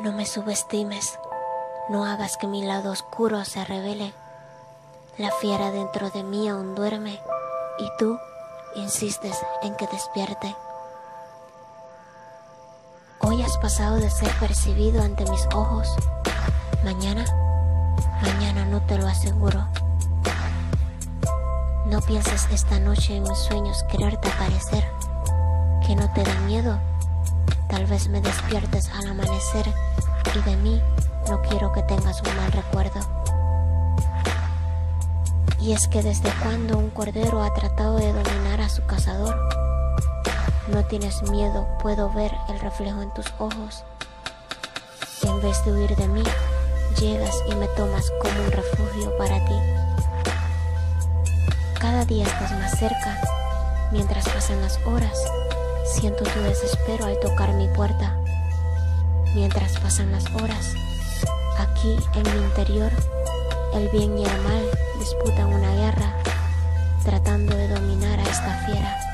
No me subestimes, no hagas que mi lado oscuro se revele. La fiera dentro de mí aún duerme y tú insistes en que despierte. Hoy has pasado de ser percibido ante mis ojos. Mañana, mañana no te lo aseguro. No pienses esta noche en mis sueños quererte aparecer. Que no te da miedo. Tal vez me despiertes al amanecer y de mí no quiero que tengas un mal recuerdo. Y es que desde cuando un cordero ha tratado de dominar a su cazador, no tienes miedo, puedo ver el reflejo en tus ojos. En vez de huir de mí, llegas y me tomas como un refugio para ti. Cada día estás más cerca, mientras pasan las horas, siento tu desespero al tocar mi puerta. Mientras pasan las horas, aquí en mi interior, el bien y el mal disputan una guerra, tratando de dominar a esta fiera.